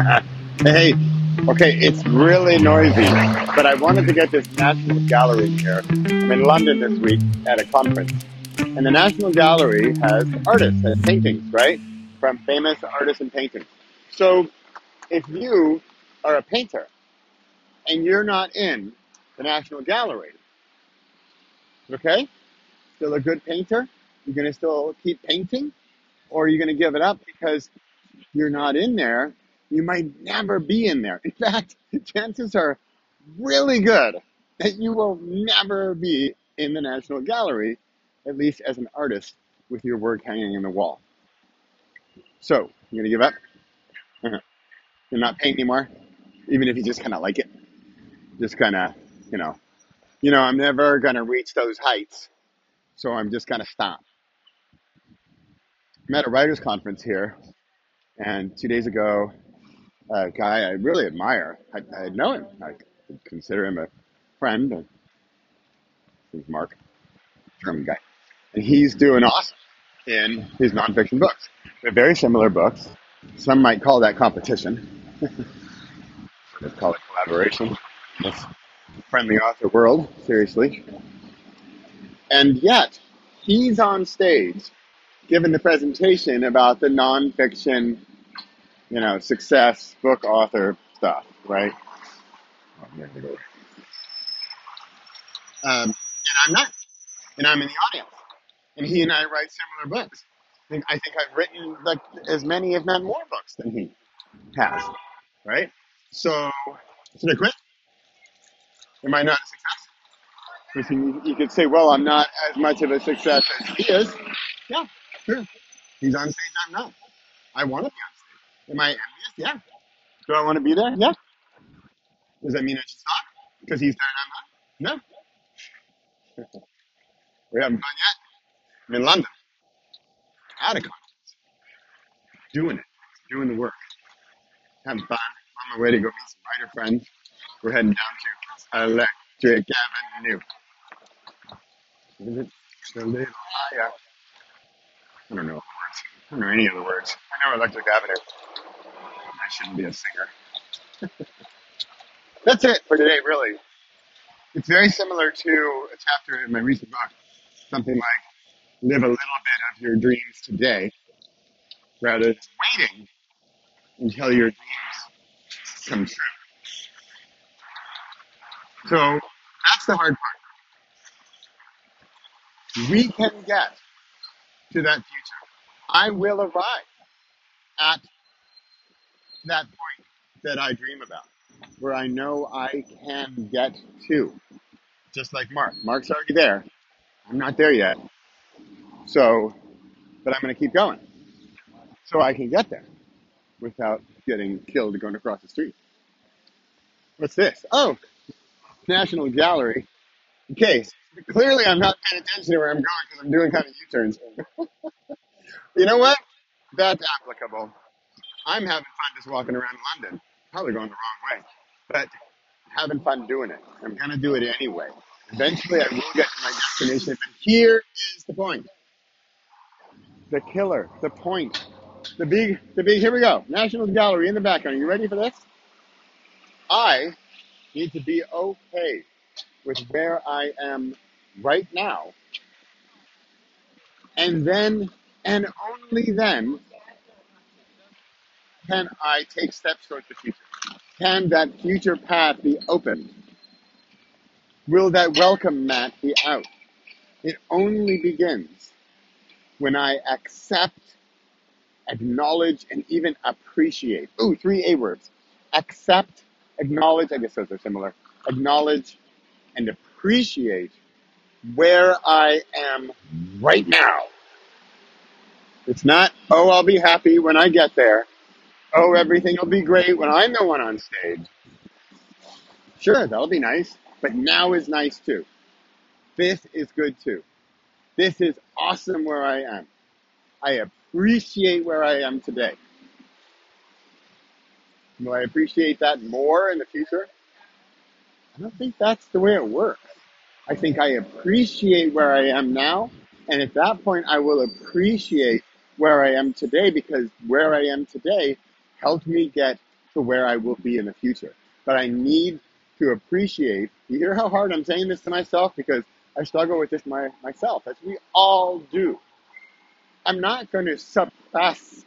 hey, okay, it's really noisy, but I wanted to get this National Gallery here. I'm in London this week at a conference, and the National Gallery has artists and paintings, right? From famous artists and paintings. So if you are a painter and you're not in the National Gallery, okay, still a good painter, you're gonna still keep painting, or you're you gonna give it up because you're not in there, you might never be in there. In fact, chances are really good that you will never be in the National Gallery, at least as an artist with your work hanging in the wall. So, you're gonna give up? You're not paying anymore, even if you just kind of like it. Just kind of, you know, you know, I'm never gonna reach those heights, so I'm just gonna stop. I'm at a writers' conference here, and two days ago, a guy I really admire. I, I know him. I consider him a friend. And he's Mark, German guy, and he's doing awesome in his nonfiction books. They're very similar books. Some might call that competition. Let's call it collaboration. This friendly author world, seriously. And yet, he's on stage giving the presentation about the nonfiction, you know, success book author stuff, right? Oh, there we. Um, and I'm not, and I'm in the audience. And he and I write similar books. I think, I think I've written like as many, if not more, books than he has, right? So, should I quit? Am I not a success? Because you, you could say, well, I'm not as much of a success as he is. Yeah, sure. He's on stage, I'm not. I want to be on stage. Am I envious? Yeah. Do I want to be there? Yeah. Does that mean I should stop? Because he's there and I'm not? No. We haven't gone yet. I'm in London, at a con, doing it, doing the work, having fun. On my way to go meet some writer friends. We're heading down to Electric Avenue. Is it a little higher? Uh, I don't know the words. I don't know any of the words. I know Electric Avenue. Shouldn't be a singer. That's it for today, really. It's very similar to a chapter in my recent book, something like live a little bit of your dreams today rather than waiting until your dreams come true. So that's the hard part. We can get to that future. I will arrive at that point that I dream about, where I know I can get to. Just like Mark. Mark's already there. I'm not there yet. So, but I'm going to keep going so I can get there without getting killed going across the street. What's this? Oh, National Gallery. Okay, clearly I'm not paying attention to where I'm going because I'm doing kind of U-turns. You know what? That's applicable. I'm having fun just walking around London. Probably going the wrong way, but having fun doing it. I'm gonna do it anyway. Eventually, I will get to my destination. But here is the point: the killer, the point, the big, the big. Here we go. National Gallery in the background. Are you ready for this? I need to be okay with where I am right now, and then, and only then, can I take steps towards the future. Can that future path be opened? Will that welcome mat be out? It only begins when I accept, acknowledge, and even appreciate. Ooh, three A words. Accept, acknowledge, I guess those are similar. Acknowledge and appreciate where I am right now. It's not, oh, I'll be happy when I get there. Oh, everything will be great when I'm the one on stage. Sure, that'll be nice. But now is nice too. This is good too. This is awesome where I am. I appreciate where I am today. Will I appreciate that more in the future? I don't think that's the way it works. I think I appreciate where I am now. And at that point, I will appreciate where I am today because where I am today helped me get to where I will be in the future. But I need to appreciate. You hear how hard I'm saying this to myself because I struggle with this my, myself, as we all do. I'm not going to suppress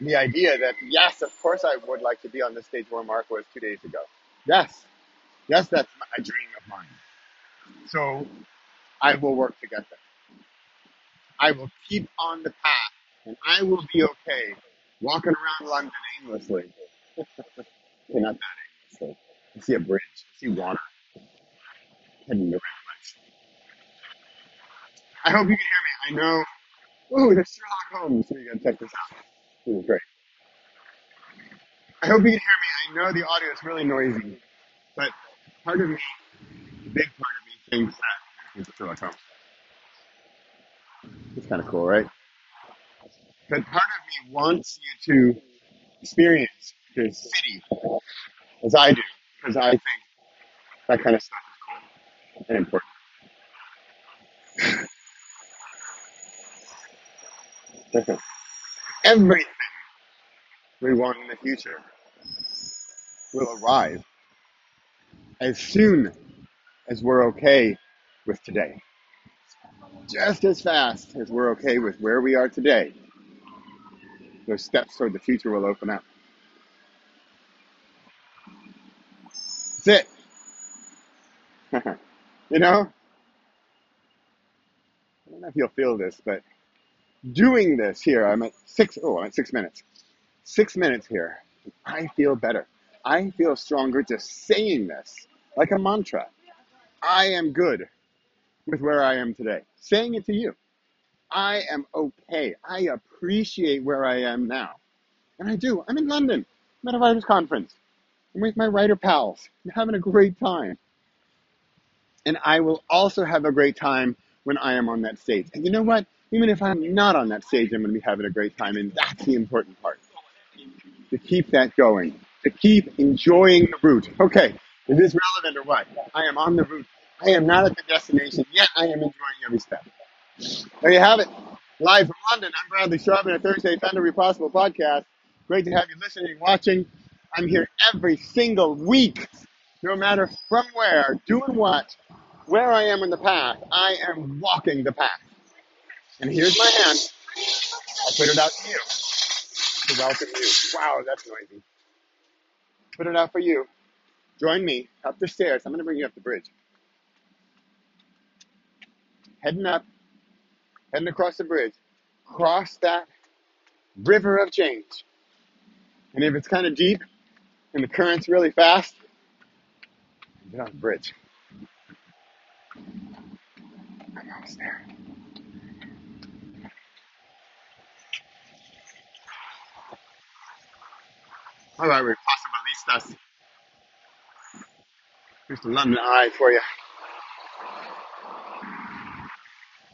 the idea that yes, of course, I would like to be on the stage where Mark was two days ago. Yes, yes, that's a dream of mine. So I will work to get there. I will keep on the path, and I will be okay walking around London aimlessly. Okay, not that aimlessly. I see a bridge. I see water heading in the right. I hope you can hear me. I know. Ooh, there's Sherlock Holmes. So you gotta check this out. This is great. I hope you can hear me. I know the audio is really noisy, but part of me, a big part of me, thinks that it's Sherlock Holmes. It's kind of cool, right? But part of me wants you to experience this city as I do, because I think that kind of stuff is cool and important. Everything we want in the future will arrive as soon as we're okay with today. Just as fast as we're okay with where we are today, those steps toward the future will open up. That's it. you know, I don't know if you'll feel this, but doing this here, I'm at six, oh, I'm at six minutes. Six minutes here. I feel better. I feel stronger just saying this like a mantra. I am good with where I am today. Saying it to you. I am okay. I appreciate where I am now. And I do. I'm in London. I'm at a writers' conference. I'm with my writer pals. I'm having a great time. And I will also have a great time when I am on that stage. And you know what? Even if I'm not on that stage, I'm going to be having a great time. And that's the important part. To keep that going. To keep enjoying the route. Okay, is this relevant or what? I am on the route. I am not at the destination, yet I am enjoying every step. There you have it. Live from London, I'm Bradley Charbonneau Thursday Thunder Possible podcast. Great to have you listening watching. I'm here every single week, no matter from where, doing what, where I am in the path. I am walking the path. And here's my hand. I'll put it out to you to welcome you. Wow, that's noisy. Put it out for you. Join me up the stairs. I'm going to bring you up the bridge. Heading up, heading across the bridge. Cross that river of change. And if it's kind of deep and the current's really fast, get on the bridge. I'm almost there. All right, we're possibilistas. Here's the London Eye for you.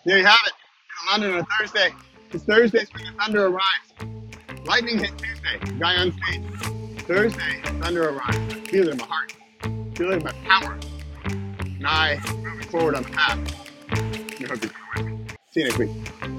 There you have it. London on a Thursday. It's Thursdays when the thunder arrives. Lightning hit Tuesday. Guy on stage. Thursday, thunder arrives. I feel it in my heart. I feel it in my power. And I moving forward on the path. I hope you're with me. See you next week.